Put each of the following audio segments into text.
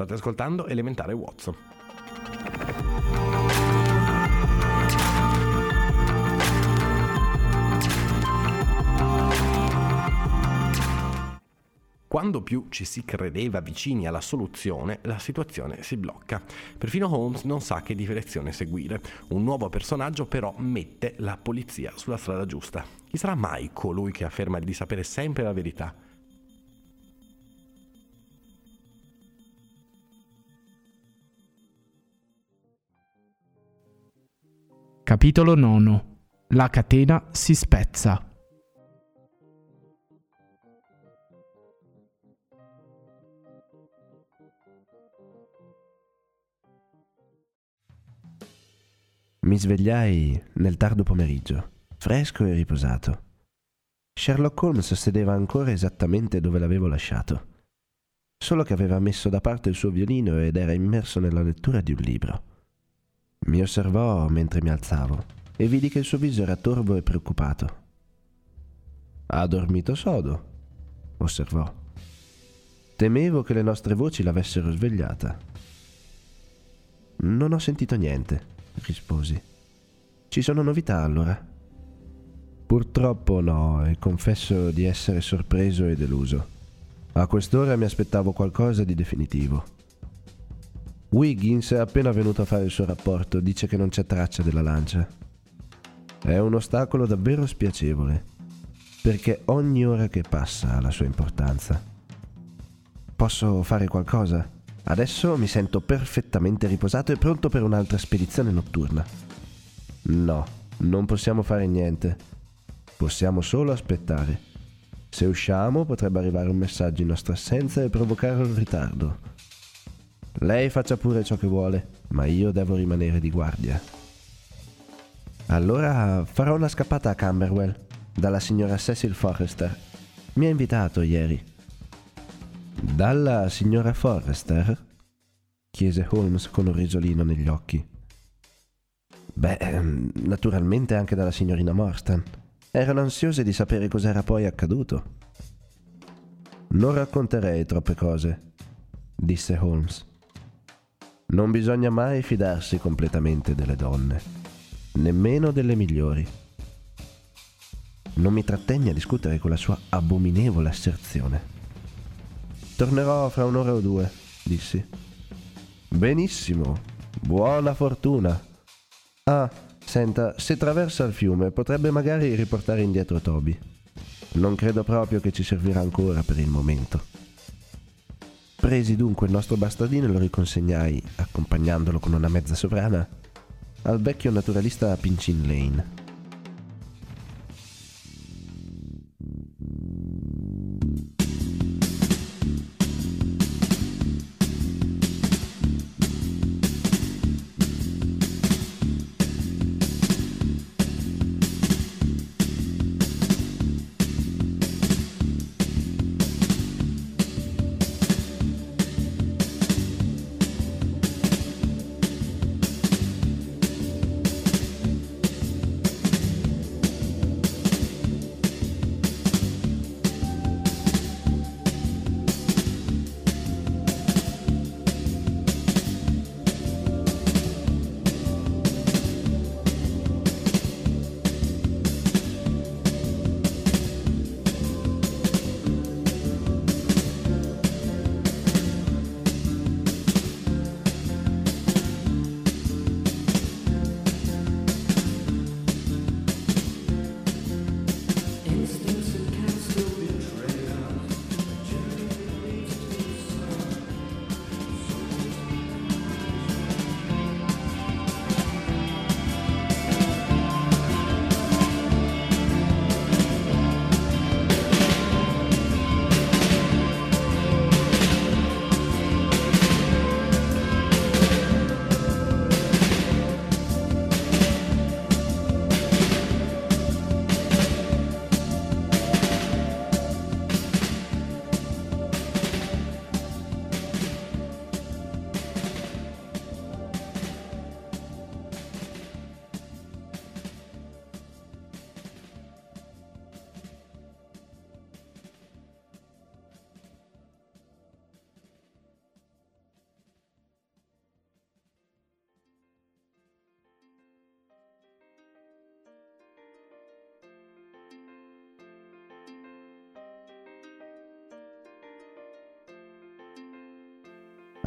State ascoltando Elementare Watson. Quando più ci si credeva vicini alla soluzione, la situazione si blocca. Perfino Holmes non sa che direzione seguire. Un nuovo personaggio però mette la polizia sulla strada giusta. Chi sarà mai colui che afferma di sapere sempre la verità? Capitolo 9 La catena si spezza. Mi svegliai nel tardo pomeriggio, fresco e riposato. Sherlock Holmes sedeva ancora esattamente dove l'avevo lasciato, solo che aveva messo da parte il suo violino ed era immerso nella lettura di un libro. Mi osservò mentre mi alzavo e vidi che il suo viso era torvo e preoccupato. Ha dormito sodo, osservò. Temevo che le nostre voci l'avessero svegliata. Non ho sentito niente risposi. Ci sono novità allora? Purtroppo no, e confesso di essere sorpreso e deluso. A quest'ora mi aspettavo qualcosa di definitivo. Wiggins è appena venuto a fare il suo rapporto, dice che non c'è traccia della lancia. È un ostacolo davvero spiacevole, perché ogni ora che passa ha la sua importanza. Posso fare qualcosa? Adesso mi sento perfettamente riposato e pronto per un'altra spedizione notturna. No, non possiamo fare niente. Possiamo solo aspettare. Se usciamo potrebbe arrivare un messaggio in nostra assenza e provocare un ritardo. Lei faccia pure ciò che vuole, ma io devo rimanere di guardia. Allora farò una scappata a Camberwell, dalla signora Cecil Forrester. Mi ha invitato ieri. Dalla signora Forrester? chiese Holmes con un risolino negli occhi. Beh, ehm, naturalmente anche dalla signorina Morstan. Erano ansiose di sapere cos'era poi accaduto. Non racconterei troppe cose, disse Holmes. Non bisogna mai fidarsi completamente delle donne, nemmeno delle migliori. Non mi trattenni a discutere con la sua abominevole asserzione. Tornerò fra un'ora o due, dissi. Benissimo, buona fortuna. Ah, senta, se attraversa il fiume potrebbe magari riportare indietro Toby. Non credo proprio che ci servirà ancora per il momento. Presi dunque il nostro bastardino e lo riconsegnai, accompagnandolo con una mezza sovrana, al vecchio naturalista Pinchin Lane.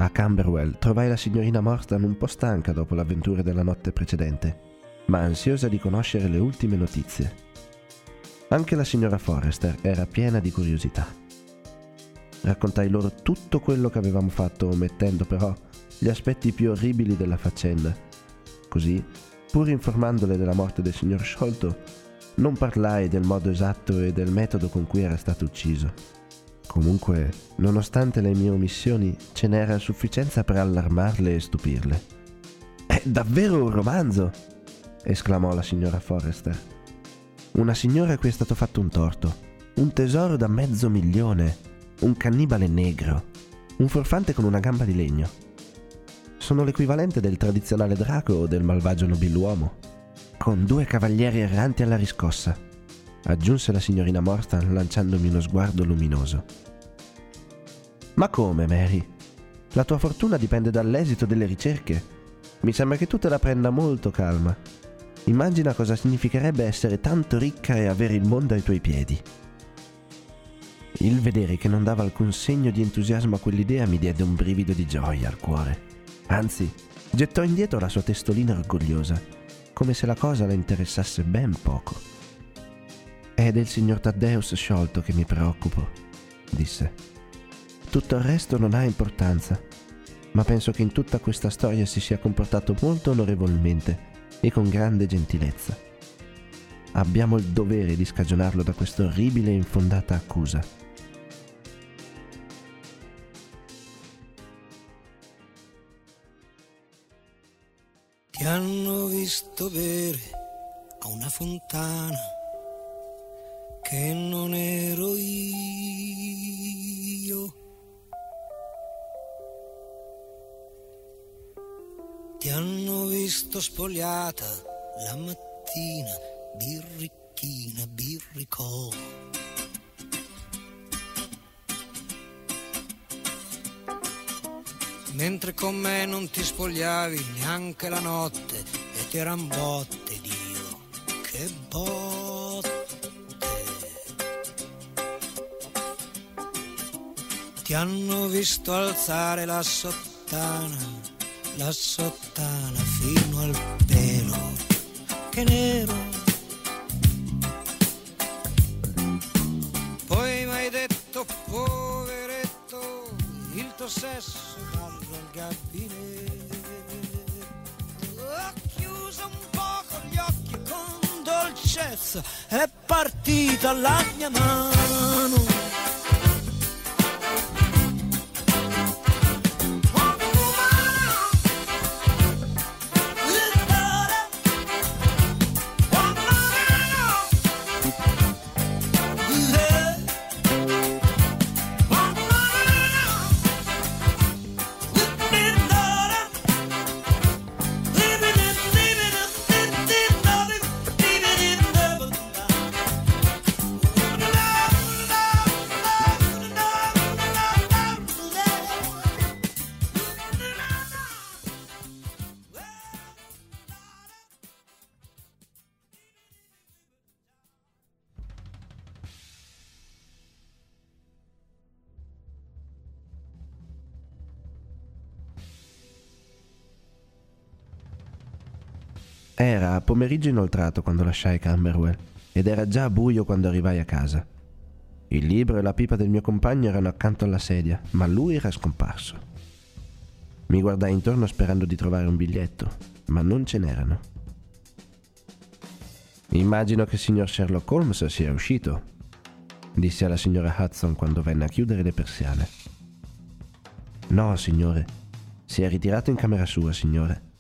A Camberwell trovai la signorina Morstan un po' stanca dopo l'avventura della notte precedente, ma ansiosa di conoscere le ultime notizie. Anche la signora Forrester era piena di curiosità. Raccontai loro tutto quello che avevamo fatto, omettendo però gli aspetti più orribili della faccenda. Così, pur informandole della morte del signor Sciolto, non parlai del modo esatto e del metodo con cui era stato ucciso. Comunque, nonostante le mie omissioni, ce n'era a sufficienza per allarmarle e stupirle. È davvero un romanzo! esclamò la signora Forrester. Una signora a cui è stato fatto un torto, un tesoro da mezzo milione, un cannibale negro, un forfante con una gamba di legno. Sono l'equivalente del tradizionale draco o del malvagio nobiluomo, con due cavalieri erranti alla riscossa, aggiunse la signorina Morstan lanciandomi uno sguardo luminoso. Ma come, Mary? La tua fortuna dipende dall'esito delle ricerche. Mi sembra che tu te la prenda molto calma. Immagina cosa significherebbe essere tanto ricca e avere il mondo ai tuoi piedi. Il vedere che non dava alcun segno di entusiasmo a quell'idea mi diede un brivido di gioia al cuore. Anzi, gettò indietro la sua testolina orgogliosa, come se la cosa la interessasse ben poco. È del signor Taddeus sciolto che mi preoccupo, disse. Tutto il resto non ha importanza, ma penso che in tutta questa storia si sia comportato molto onorevolmente e con grande gentilezza. Abbiamo il dovere di scagionarlo da questa orribile e infondata accusa. Ti hanno visto bere a una fontana che non ero io. Ti hanno visto spogliata la mattina, birricchina, birricò. Mentre con me non ti spogliavi neanche la notte e ti eran botte, Dio, che botte. Ti hanno visto alzare la sottana la sottana fino al pelo che nero. Poi mi hai detto poveretto il tuo sesso dallo al gabinetto. Ho chiuso un poco gli occhi con dolcezza è partita la mia mano. Era pomeriggio inoltrato quando lasciai Camberwell ed era già buio quando arrivai a casa. Il libro e la pipa del mio compagno erano accanto alla sedia, ma lui era scomparso. Mi guardai intorno sperando di trovare un biglietto, ma non ce n'erano. Immagino che il signor Sherlock Holmes sia uscito, disse alla signora Hudson quando venne a chiudere le persiane. No, signore, si è ritirato in camera sua, signore.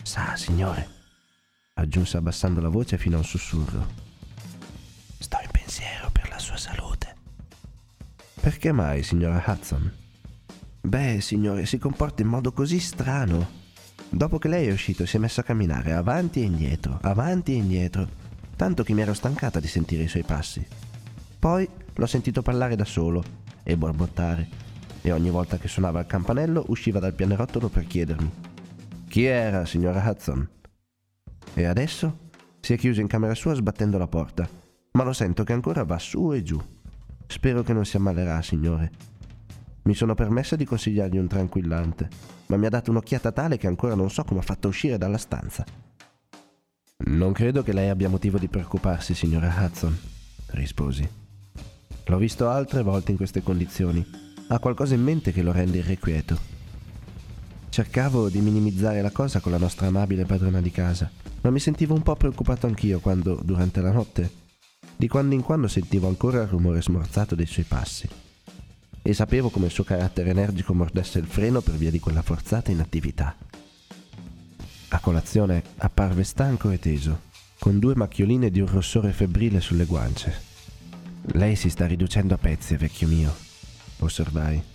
Sa, signore, aggiunse abbassando la voce fino a un sussurro. Sto in pensiero per la sua salute. Perché mai, signora Hudson? Beh, signore, si comporta in modo così strano. Dopo che lei è uscito si è messo a camminare avanti e indietro, avanti e indietro, tanto che mi ero stancata di sentire i suoi passi. Poi l'ho sentito parlare da solo e borbottare, e ogni volta che suonava il campanello usciva dal pianerottolo per chiedermi Chi era, signora Hudson? E adesso si è chiuso in camera sua sbattendo la porta, ma lo sento che ancora va su e giù. Spero che non si ammalerà, signore. Mi sono permessa di consigliargli un tranquillante, ma mi ha dato un'occhiata tale che ancora non so come ha fatto uscire dalla stanza. Non credo che lei abbia motivo di preoccuparsi, signora Hudson, risposi. L'ho visto altre volte in queste condizioni. Ha qualcosa in mente che lo rende irrequieto. Cercavo di minimizzare la cosa con la nostra amabile padrona di casa, ma mi sentivo un po' preoccupato anch'io quando, durante la notte, di quando in quando sentivo ancora il rumore smorzato dei suoi passi. E sapevo come il suo carattere energico mordesse il freno per via di quella forzata inattività. A colazione apparve stanco e teso, con due macchioline di un rossore febbrile sulle guance. Lei si sta riducendo a pezzi, vecchio mio, osservai.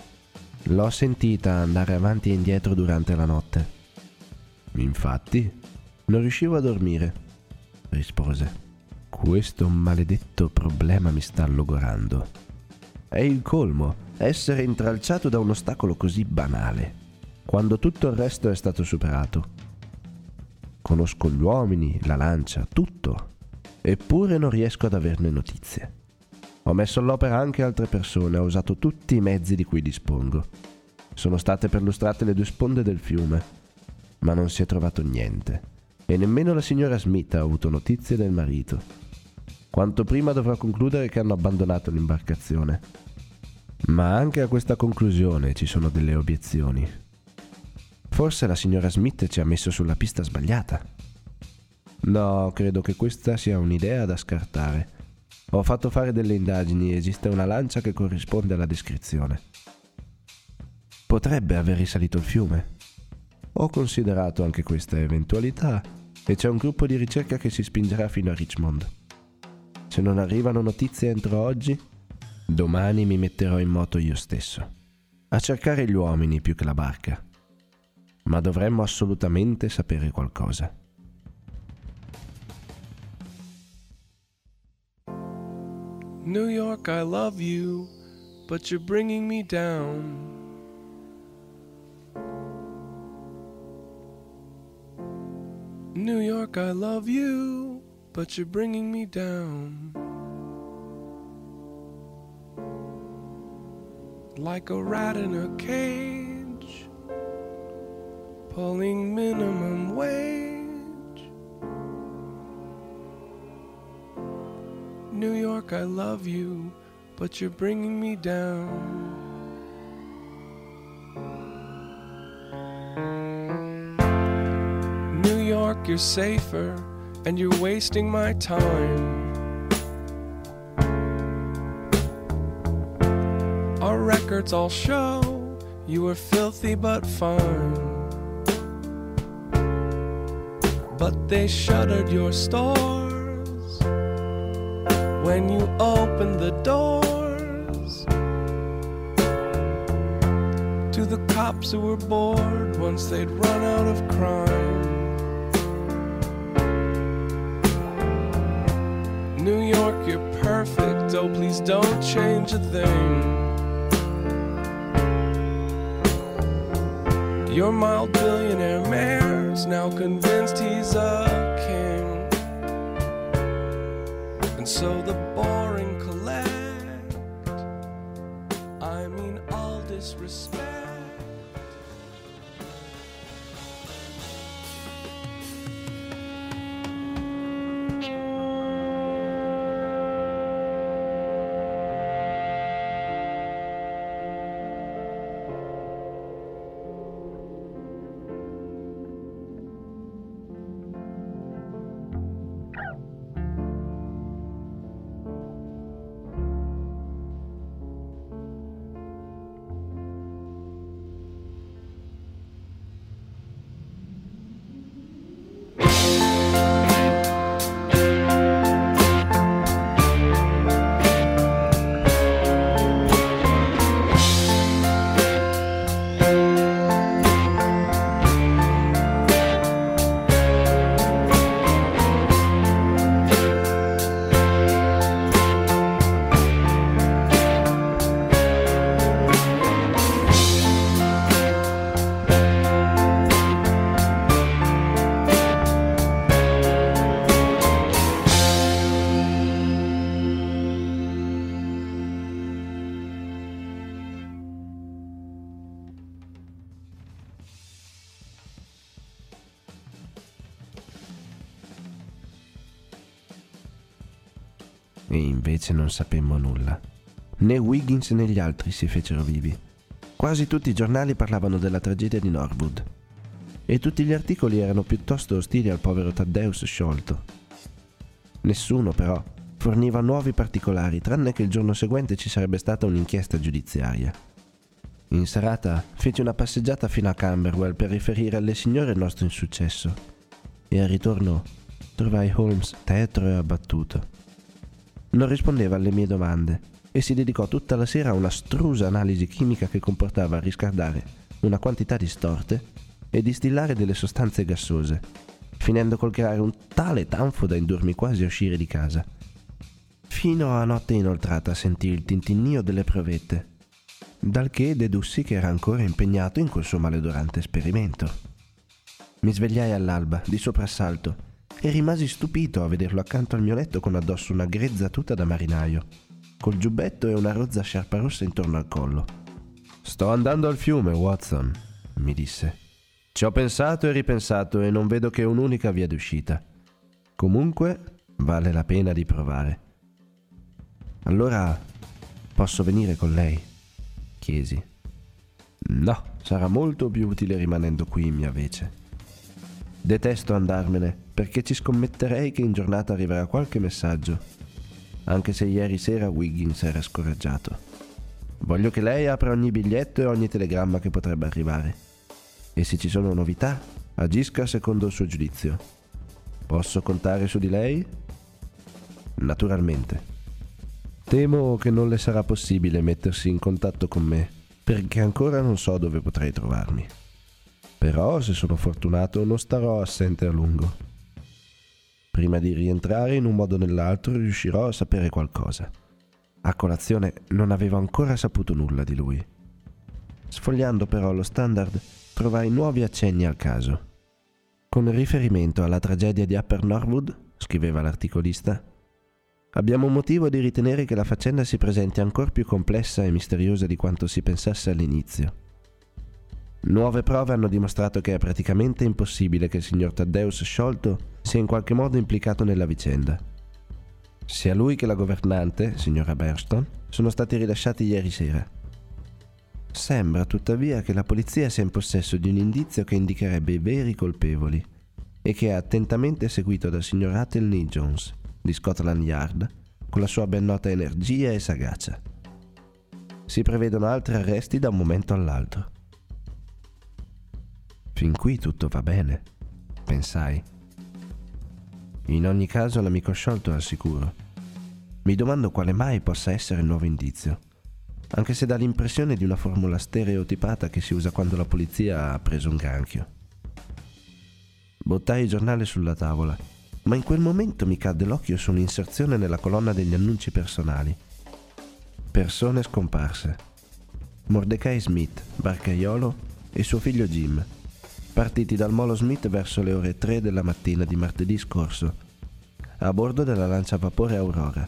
L'ho sentita andare avanti e indietro durante la notte. Infatti, non riuscivo a dormire, rispose. Questo maledetto problema mi sta logorando. È il colmo, essere intralciato da un ostacolo così banale, quando tutto il resto è stato superato. Conosco gli uomini, la lancia, tutto, eppure non riesco ad averne notizie. Ho messo all'opera anche altre persone, ho usato tutti i mezzi di cui dispongo. Sono state perlustrate le due sponde del fiume, ma non si è trovato niente. E nemmeno la signora Smith ha avuto notizie del marito. Quanto prima dovrò concludere che hanno abbandonato l'imbarcazione. Ma anche a questa conclusione ci sono delle obiezioni. Forse la signora Smith ci ha messo sulla pista sbagliata. No, credo che questa sia un'idea da scartare. Ho fatto fare delle indagini e esiste una lancia che corrisponde alla descrizione. Potrebbe aver risalito il fiume. Ho considerato anche questa eventualità e c'è un gruppo di ricerca che si spingerà fino a Richmond. Se non arrivano notizie entro oggi, domani mi metterò in moto io stesso, a cercare gli uomini più che la barca ma dovremmo assolutamente sapere qualcosa. New York, I love you, but you're bringing me down. New York, I love you, but you're bringing me down. Like a rat in a cage pulling minimum wage. New York, I love you, but you're bringing me down. New York, you're safer, and you're wasting my time. Our records all show you were filthy but fine. but they shuttered your stores when you opened the doors to the cops who were bored once they'd run out of crime. New York, you're perfect, oh please don't change a thing. Your mild billionaire mayor's now convinced he's a king. So the respect. E invece non sapemmo nulla. Né Wiggins né gli altri si fecero vivi. Quasi tutti i giornali parlavano della tragedia di Norwood. E tutti gli articoli erano piuttosto ostili al povero Taddeus sciolto. Nessuno, però, forniva nuovi particolari, tranne che il giorno seguente ci sarebbe stata un'inchiesta giudiziaria. In serata feci una passeggiata fino a Camberwell per riferire alle signore il nostro insuccesso e al ritorno trovai Holmes tetro e abbattuto. Non rispondeva alle mie domande e si dedicò tutta la sera a una strusa analisi chimica che comportava riscaldare una quantità di storte e distillare delle sostanze gassose, finendo col creare un tale tanfo da indurmi quasi a uscire di casa. Fino a notte inoltrata sentii il tintinnio delle provette, dal che dedussi che era ancora impegnato in quel suo maledorante esperimento. Mi svegliai all'alba, di soprassalto, e rimasi stupito a vederlo accanto al mio letto con addosso una grezza tuta da marinaio, col giubbetto e una rozza sciarpa rossa intorno al collo. Sto andando al fiume, Watson, mi disse. Ci ho pensato e ripensato e non vedo che un'unica via d'uscita. Comunque, vale la pena di provare. Allora, posso venire con lei? chiesi. No, sarà molto più utile rimanendo qui in mia vece. Detesto andarmene perché ci scommetterei che in giornata arriverà qualche messaggio, anche se ieri sera Wiggins era scoraggiato. Voglio che lei apra ogni biglietto e ogni telegramma che potrebbe arrivare. E se ci sono novità, agisca secondo il suo giudizio. Posso contare su di lei? Naturalmente. Temo che non le sarà possibile mettersi in contatto con me, perché ancora non so dove potrei trovarmi. Però, se sono fortunato, non starò assente a lungo. Prima di rientrare, in un modo o nell'altro, riuscirò a sapere qualcosa. A colazione non avevo ancora saputo nulla di lui. Sfogliando però lo standard, trovai nuovi accenni al caso. Con riferimento alla tragedia di Upper Norwood, scriveva l'articolista, Abbiamo motivo di ritenere che la faccenda si presenti ancora più complessa e misteriosa di quanto si pensasse all'inizio. Nuove prove hanno dimostrato che è praticamente impossibile che il signor Taddeus sciolto sia in qualche modo implicato nella vicenda. Sia lui che la governante, signora Burston, sono stati rilasciati ieri sera. Sembra tuttavia che la polizia sia in possesso di un indizio che indicherebbe i veri colpevoli e che è attentamente seguito dal signor Athelney Jones di Scotland Yard con la sua ben nota energia e sagacia. Si prevedono altri arresti da un momento all'altro. Fin qui tutto va bene, pensai. In ogni caso l'amico sciolto è al sicuro. Mi domando quale mai possa essere il nuovo indizio, anche se dà l'impressione di una formula stereotipata che si usa quando la polizia ha preso un granchio. Buttai il giornale sulla tavola ma in quel momento mi cadde l'occhio su un'inserzione nella colonna degli annunci personali. Persone scomparse. Mordecai Smith, barcaiolo, e suo figlio Jim, partiti dal Molo Smith verso le ore 3 della mattina di martedì scorso, a bordo della lancia a vapore Aurora,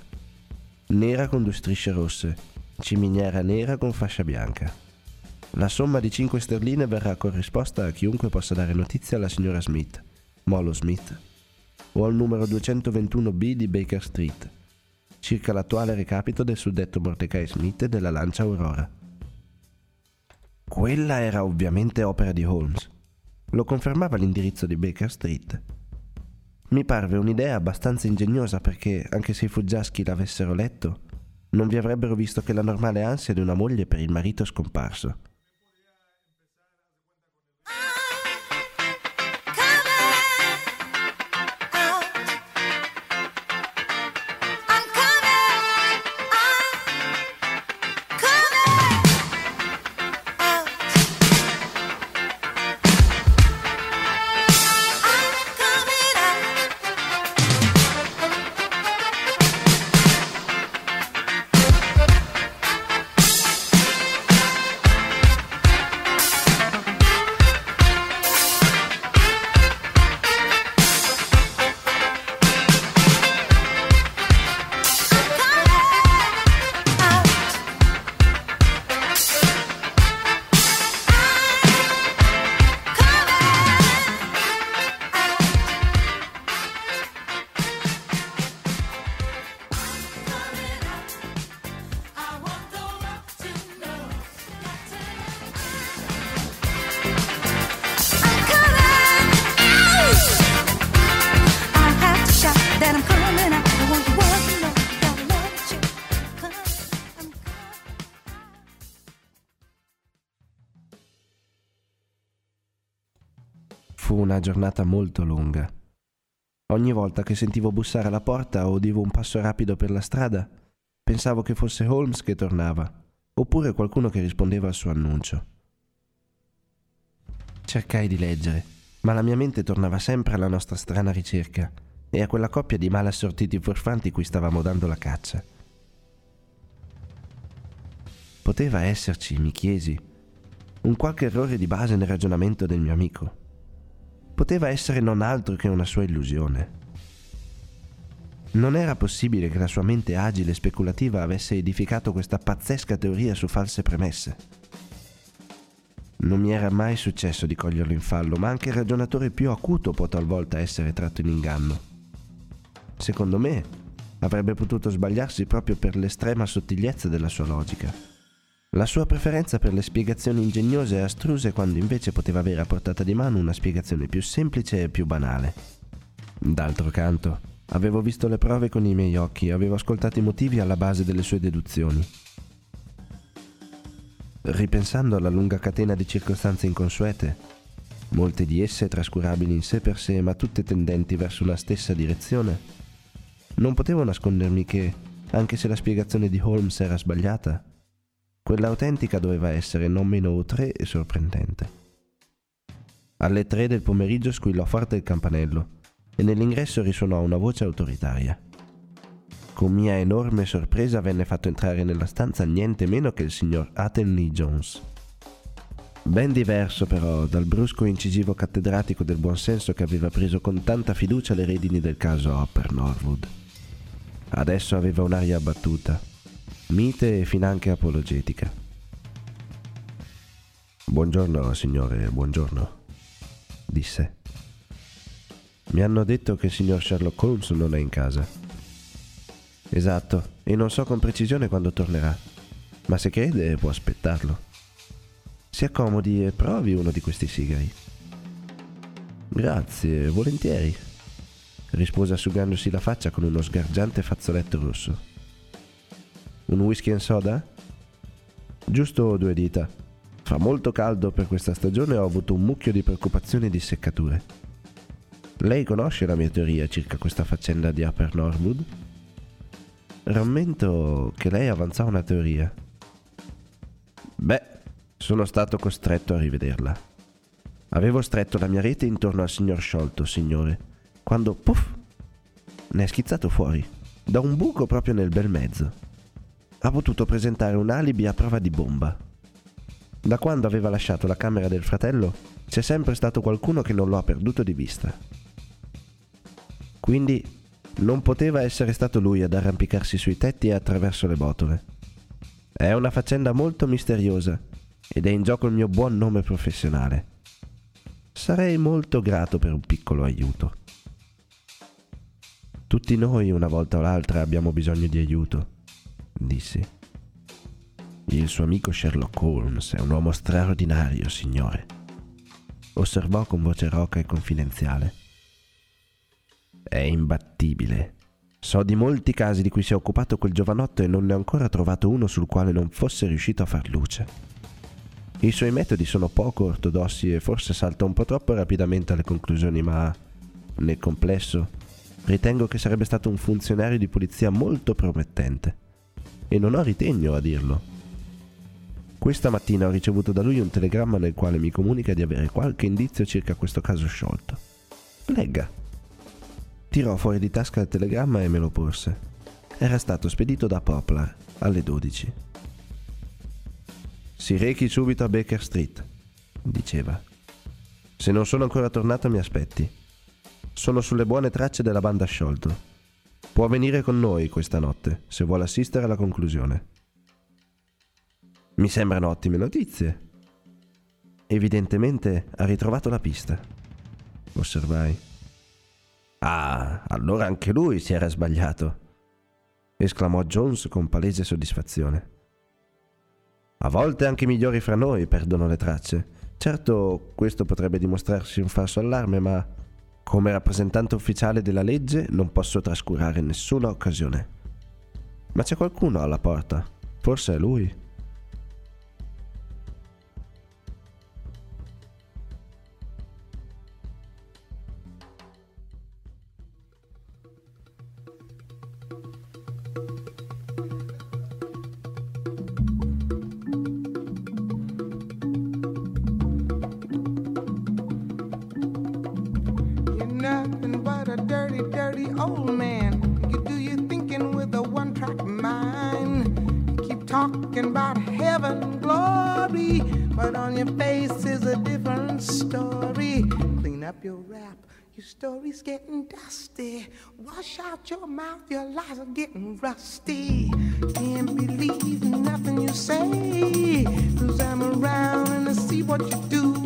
nera con due strisce rosse, ciminiera nera con fascia bianca. La somma di 5 sterline verrà corrisposta a chiunque possa dare notizia alla signora Smith, Molo Smith, o al numero 221B di Baker Street, circa l'attuale recapito del suddetto Mordecai Smith e della lancia Aurora. Quella era ovviamente opera di Holmes. Lo confermava l'indirizzo di Baker Street. Mi parve un'idea abbastanza ingegnosa perché, anche se i fuggiaschi l'avessero letto, non vi avrebbero visto che la normale ansia di una moglie per il marito scomparso. Giornata molto lunga. Ogni volta che sentivo bussare alla porta o udivo un passo rapido per la strada, pensavo che fosse Holmes che tornava, oppure qualcuno che rispondeva al suo annuncio. Cercai di leggere, ma la mia mente tornava sempre alla nostra strana ricerca e a quella coppia di male assortiti furfanti cui stavamo dando la caccia. Poteva esserci, mi chiesi, un qualche errore di base nel ragionamento del mio amico poteva essere non altro che una sua illusione. Non era possibile che la sua mente agile e speculativa avesse edificato questa pazzesca teoria su false premesse. Non mi era mai successo di coglierlo in fallo, ma anche il ragionatore più acuto può talvolta essere tratto in inganno. Secondo me, avrebbe potuto sbagliarsi proprio per l'estrema sottigliezza della sua logica. La sua preferenza per le spiegazioni ingegnose e astruse quando invece poteva avere a portata di mano una spiegazione più semplice e più banale. D'altro canto, avevo visto le prove con i miei occhi avevo ascoltato i motivi alla base delle sue deduzioni. Ripensando alla lunga catena di circostanze inconsuete, molte di esse trascurabili in sé per sé ma tutte tendenti verso una stessa direzione, non potevo nascondermi che, anche se la spiegazione di Holmes era sbagliata, quella autentica doveva essere non meno outré e sorprendente. Alle tre del pomeriggio squillò forte il campanello e nell'ingresso risuonò una voce autoritaria. Con mia enorme sorpresa venne fatto entrare nella stanza niente meno che il signor Athenley Jones. Ben diverso però dal brusco incisivo cattedratico del buonsenso che aveva preso con tanta fiducia le redini del caso Hopper Norwood. Adesso aveva un'aria abbattuta, mite e finanche apologetica. Buongiorno, signore, buongiorno, disse. Mi hanno detto che il signor Sherlock Holmes non è in casa. Esatto, e non so con precisione quando tornerà, ma se crede può aspettarlo. Si accomodi e provi uno di questi sigari. Grazie, volentieri, rispose asciugandosi la faccia con uno sgargiante fazzoletto rosso. Un whisky and soda? Giusto due dita. Fa molto caldo per questa stagione e ho avuto un mucchio di preoccupazioni e di seccature. Lei conosce la mia teoria circa questa faccenda di Upper Norwood? Rammento che lei avanzò una teoria. Beh, sono stato costretto a rivederla. Avevo stretto la mia rete intorno al signor Sciolto, signore, quando, puff, ne è schizzato fuori, da un buco proprio nel bel mezzo ha potuto presentare un alibi a prova di bomba. Da quando aveva lasciato la camera del fratello c'è sempre stato qualcuno che non lo ha perduto di vista. Quindi non poteva essere stato lui ad arrampicarsi sui tetti e attraverso le botole. È una faccenda molto misteriosa ed è in gioco il mio buon nome professionale. Sarei molto grato per un piccolo aiuto. Tutti noi una volta o l'altra abbiamo bisogno di aiuto dissi. Il suo amico Sherlock Holmes è un uomo straordinario, signore, osservò con voce roca e confidenziale. È imbattibile. So di molti casi di cui si è occupato quel giovanotto e non ne ho ancora trovato uno sul quale non fosse riuscito a far luce. I suoi metodi sono poco ortodossi e forse salta un po' troppo rapidamente alle conclusioni, ma nel complesso ritengo che sarebbe stato un funzionario di polizia molto promettente e non ho ritegno a dirlo. Questa mattina ho ricevuto da lui un telegramma nel quale mi comunica di avere qualche indizio circa questo caso sciolto. Legga. Tirò fuori di tasca il telegramma e me lo porse. Era stato spedito da Poplar alle 12. Si rechi subito a Baker Street, diceva. Se non sono ancora tornato mi aspetti. Sono sulle buone tracce della banda sciolto. Può venire con noi questa notte, se vuole assistere alla conclusione. Mi sembrano ottime notizie. Evidentemente ha ritrovato la pista. Osservai. Ah, allora anche lui si era sbagliato, esclamò Jones con palese soddisfazione. A volte anche i migliori fra noi perdono le tracce. Certo, questo potrebbe dimostrarsi un falso allarme, ma come rappresentante ufficiale della legge non posso trascurare nessuna occasione. Ma c'è qualcuno alla porta. Forse è lui. Nothing but a dirty, dirty old man. You do your thinking with a one track mind. You Keep talking about heaven glory, but on your face is a different story. Clean up your rap. Your story's getting dusty. Wash out your mouth, your lies are getting rusty. Can't believe nothing you say. Cause I'm around and I see what you do.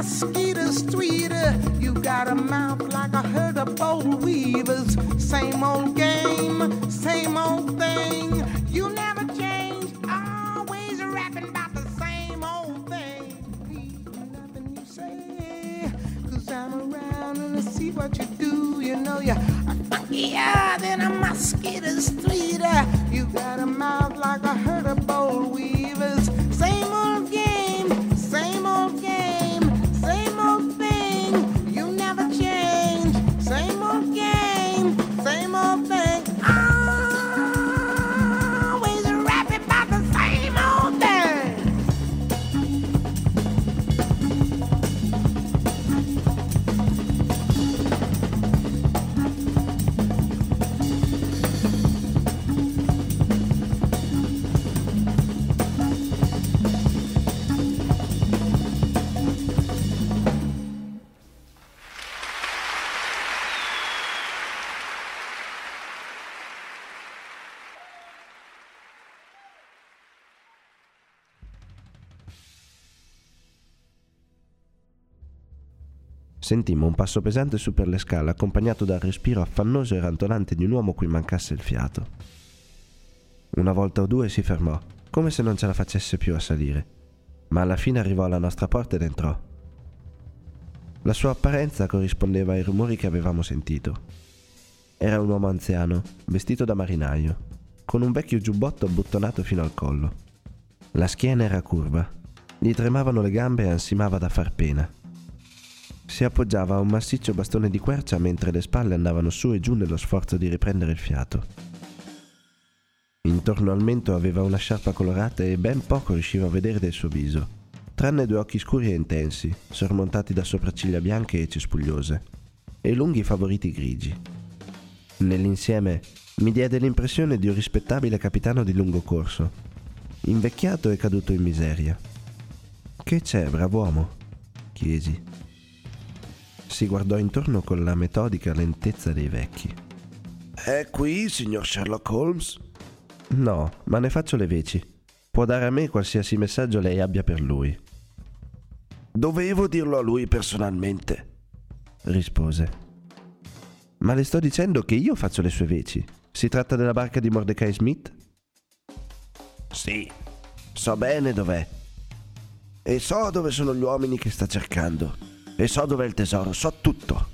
A mosquito streeter. You got a mouth like a herd of boll weavers. Same old game, same old thing. You never change, always rapping about the same old thing. Nothing you say. Cause I'm around and I see what you do. You know you're funkier than a mosquito streeter. You got a mouth like a herd of boll weavers. Sentimmo un passo pesante su per le scale, accompagnato dal respiro affannoso e rantolante di un uomo cui mancasse il fiato. Una volta o due si fermò, come se non ce la facesse più a salire, ma alla fine arrivò alla nostra porta ed entrò. La sua apparenza corrispondeva ai rumori che avevamo sentito. Era un uomo anziano, vestito da marinaio, con un vecchio giubbotto abbottonato fino al collo. La schiena era curva, gli tremavano le gambe e ansimava da far pena. Si appoggiava a un massiccio bastone di quercia mentre le spalle andavano su e giù nello sforzo di riprendere il fiato. Intorno al mento aveva una sciarpa colorata e ben poco riusciva a vedere del suo viso, tranne due occhi scuri e intensi, sormontati da sopracciglia bianche e cespugliose, e lunghi favoriti grigi. Nell'insieme mi diede l'impressione di un rispettabile capitano di lungo corso, invecchiato e caduto in miseria. Che c'è, brav'uomo? chiesi. Si guardò intorno con la metodica lentezza dei vecchi. È qui, signor Sherlock Holmes? No, ma ne faccio le veci. Può dare a me qualsiasi messaggio lei abbia per lui, Dovevo dirlo a lui personalmente. rispose. Ma le sto dicendo che io faccio le sue veci. Si tratta della barca di Mordecai Smith? Sì, so bene dov'è. E so dove sono gli uomini che sta cercando. E so dov'è il tesoro, so tutto.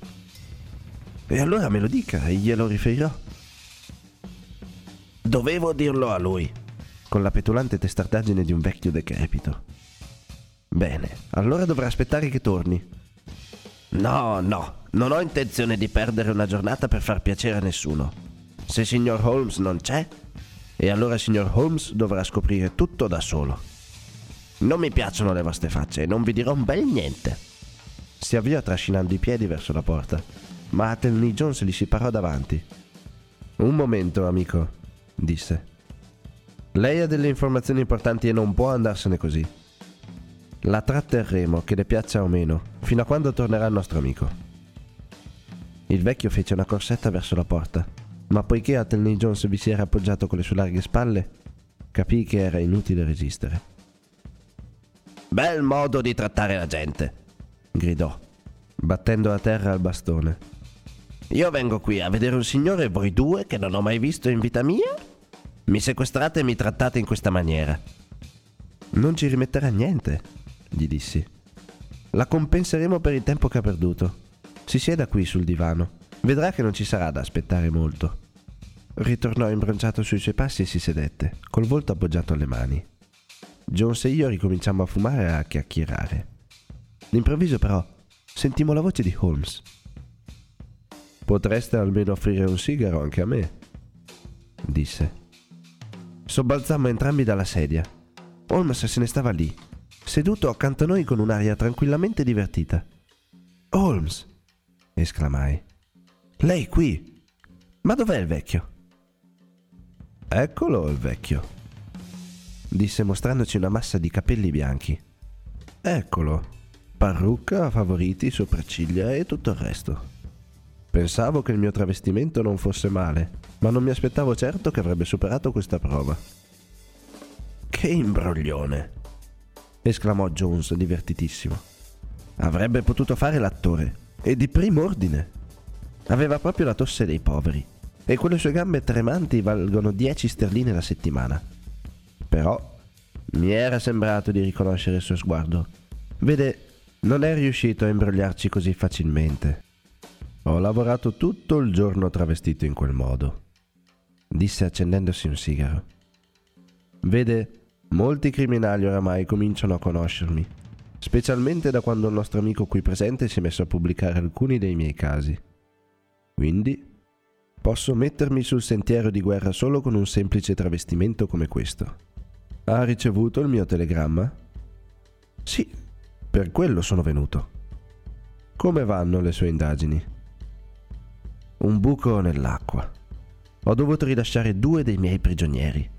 E allora me lo dica e glielo riferirò. Dovevo dirlo a lui. Con la petulante testardaggine di un vecchio decrepito. Bene, allora dovrà aspettare che torni. No, no, non ho intenzione di perdere una giornata per far piacere a nessuno. Se signor Holmes non c'è, E allora signor Holmes dovrà scoprire tutto da solo. non mi piacciono le vostre facce e non vi dirò un bel niente. Si avviò trascinando i piedi verso la porta, ma Athelney Jones gli si parò davanti. Un momento, amico, disse. Lei ha delle informazioni importanti e non può andarsene così. La tratterremo, che le piaccia o meno, fino a quando tornerà il nostro amico. Il vecchio fece una corsetta verso la porta, ma poiché Athelney Jones vi si era appoggiato con le sue larghe spalle, capì che era inutile resistere. Bel modo di trattare la gente, Gridò, battendo a terra il bastone. Io vengo qui a vedere un signore voi due, che non ho mai visto in vita mia, mi sequestrate e mi trattate in questa maniera. Non ci rimetterà niente, gli dissi. La compenseremo per il tempo che ha perduto. Si sieda qui sul divano. Vedrà che non ci sarà da aspettare molto. Ritornò imbronciato sui suoi passi e si sedette, col volto appoggiato alle mani. Jones e io ricominciammo a fumare e a chiacchierare. D'improvviso però sentimmo la voce di Holmes. Potreste almeno offrire un sigaro anche a me, disse. Sobbalzammo entrambi dalla sedia. Holmes se ne stava lì, seduto accanto a noi con un'aria tranquillamente divertita. Holmes, esclamai. Lei qui? Ma dov'è il vecchio? Eccolo il vecchio, disse mostrandoci una massa di capelli bianchi. Eccolo, parrucca, favoriti, sopracciglia e tutto il resto. Pensavo che il mio travestimento non fosse male, ma non mi aspettavo certo che avrebbe superato questa prova. Che imbroglione! esclamò Jones divertitissimo. Avrebbe potuto fare l'attore, e di primo ordine. Aveva proprio la tosse dei poveri, e quelle sue gambe tremanti valgono 10 sterline la settimana. Però mi era sembrato di riconoscere il suo sguardo. Vede, non è riuscito a imbrogliarci così facilmente. Ho lavorato tutto il giorno travestito in quel modo, disse accendendosi un sigaro. Vede, molti criminali oramai cominciano a conoscermi, specialmente da quando il nostro amico qui presente si è messo a pubblicare alcuni dei miei casi. Quindi posso mettermi sul sentiero di guerra solo con un semplice travestimento come questo. Ha ricevuto il mio telegramma? Sì, per quello sono venuto. Come vanno le sue indagini? Un buco nell'acqua. Ho dovuto rilasciare due dei miei prigionieri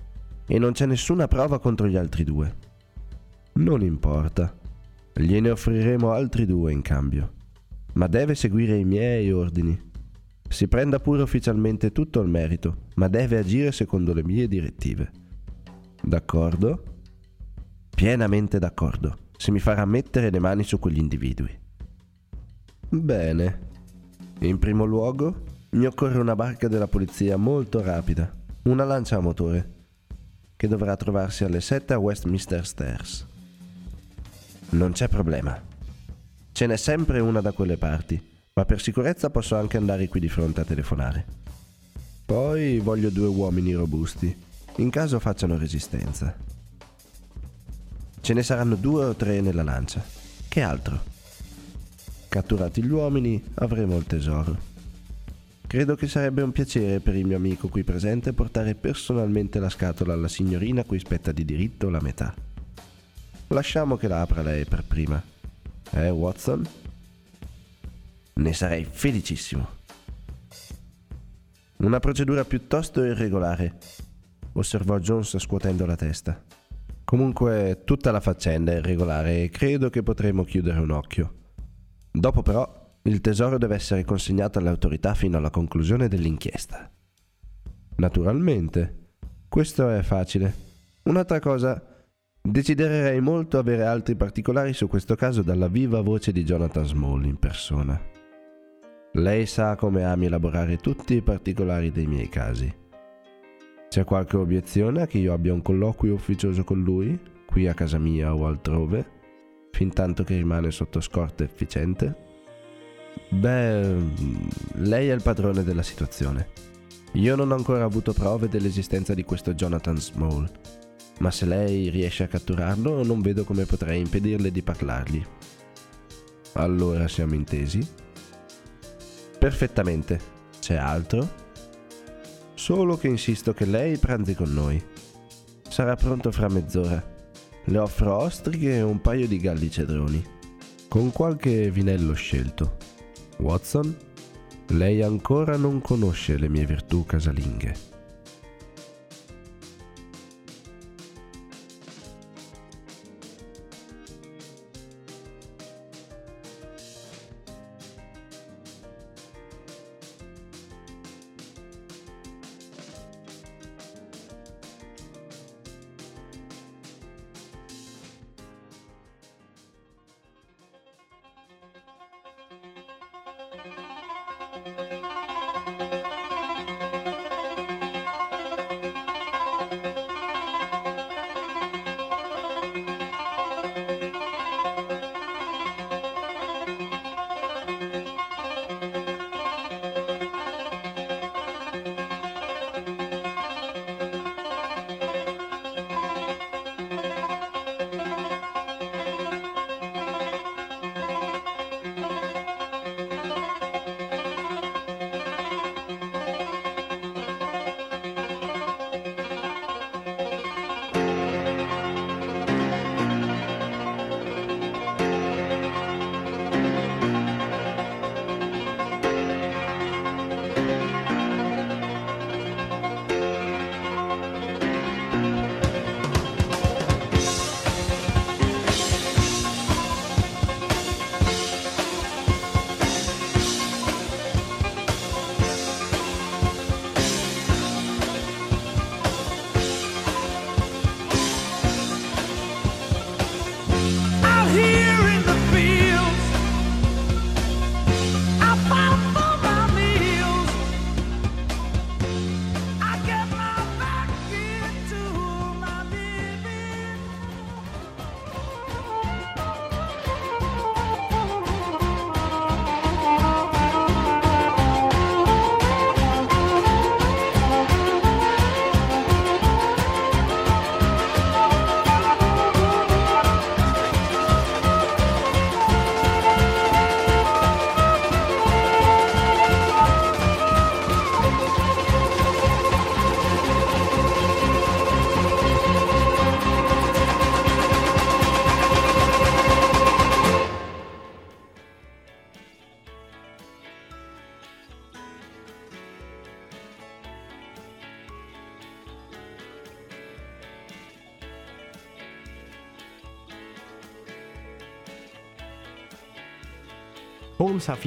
e non c'è nessuna prova contro gli altri due. Non importa, gliene offriremo altri due in cambio, ma deve seguire i miei ordini. Si prenda pure ufficialmente tutto il merito, ma deve agire secondo le mie direttive. D'accordo? Pienamente d'accordo, se mi farà mettere le mani su quegli individui. Bene. In primo luogo, mi occorre una barca della polizia molto rapida, una lancia a motore, che dovrà trovarsi alle 7 a Westminster Stairs. Non c'è problema. Ce n'è sempre una da quelle parti, ma per sicurezza posso anche andare qui di fronte a telefonare. Poi voglio due uomini robusti in caso facciano resistenza. Ce ne saranno due o tre nella lancia. Che altro? Catturati gli uomini avremo il tesoro. Credo che sarebbe un piacere per il mio amico qui presente portare personalmente la scatola alla signorina cui spetta di diritto la metà. Lasciamo che la apra lei per prima. Eh, Watson? Ne sarei felicissimo. Una procedura piuttosto irregolare, osservò Jones scuotendo la testa. Comunque tutta la faccenda è irregolare e credo che potremo chiudere un occhio. Dopo però il tesoro deve essere consegnato alle autorità fino alla conclusione dell'inchiesta. Naturalmente, questo è facile. Un'altra cosa, desidererei molto avere altri particolari su questo caso dalla viva voce di Jonathan Small in persona. Lei sa come ami elaborare tutti i particolari dei miei casi. C'è qualche obiezione a che io abbia un colloquio ufficioso con lui, qui a casa mia o altrove, fin tanto che rimane sotto scorta efficiente? Beh, lei è il padrone della situazione. Io non ho ancora avuto prove dell'esistenza di questo Jonathan Small, ma se lei riesce a catturarlo non vedo come potrei impedirle di parlargli. Allora siamo intesi? Perfettamente. C'è altro? Solo che insisto che lei pranzi con noi. Sarà pronto fra mezz'ora. Le offro ostriche e un paio di galli cedroni. Con qualche vinello scelto. Watson, lei ancora non conosce le mie virtù casalinghe.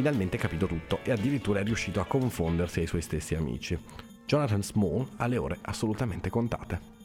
Finalmente capito tutto e addirittura è riuscito a confondersi ai suoi stessi amici. Jonathan Small ha le ore assolutamente contate.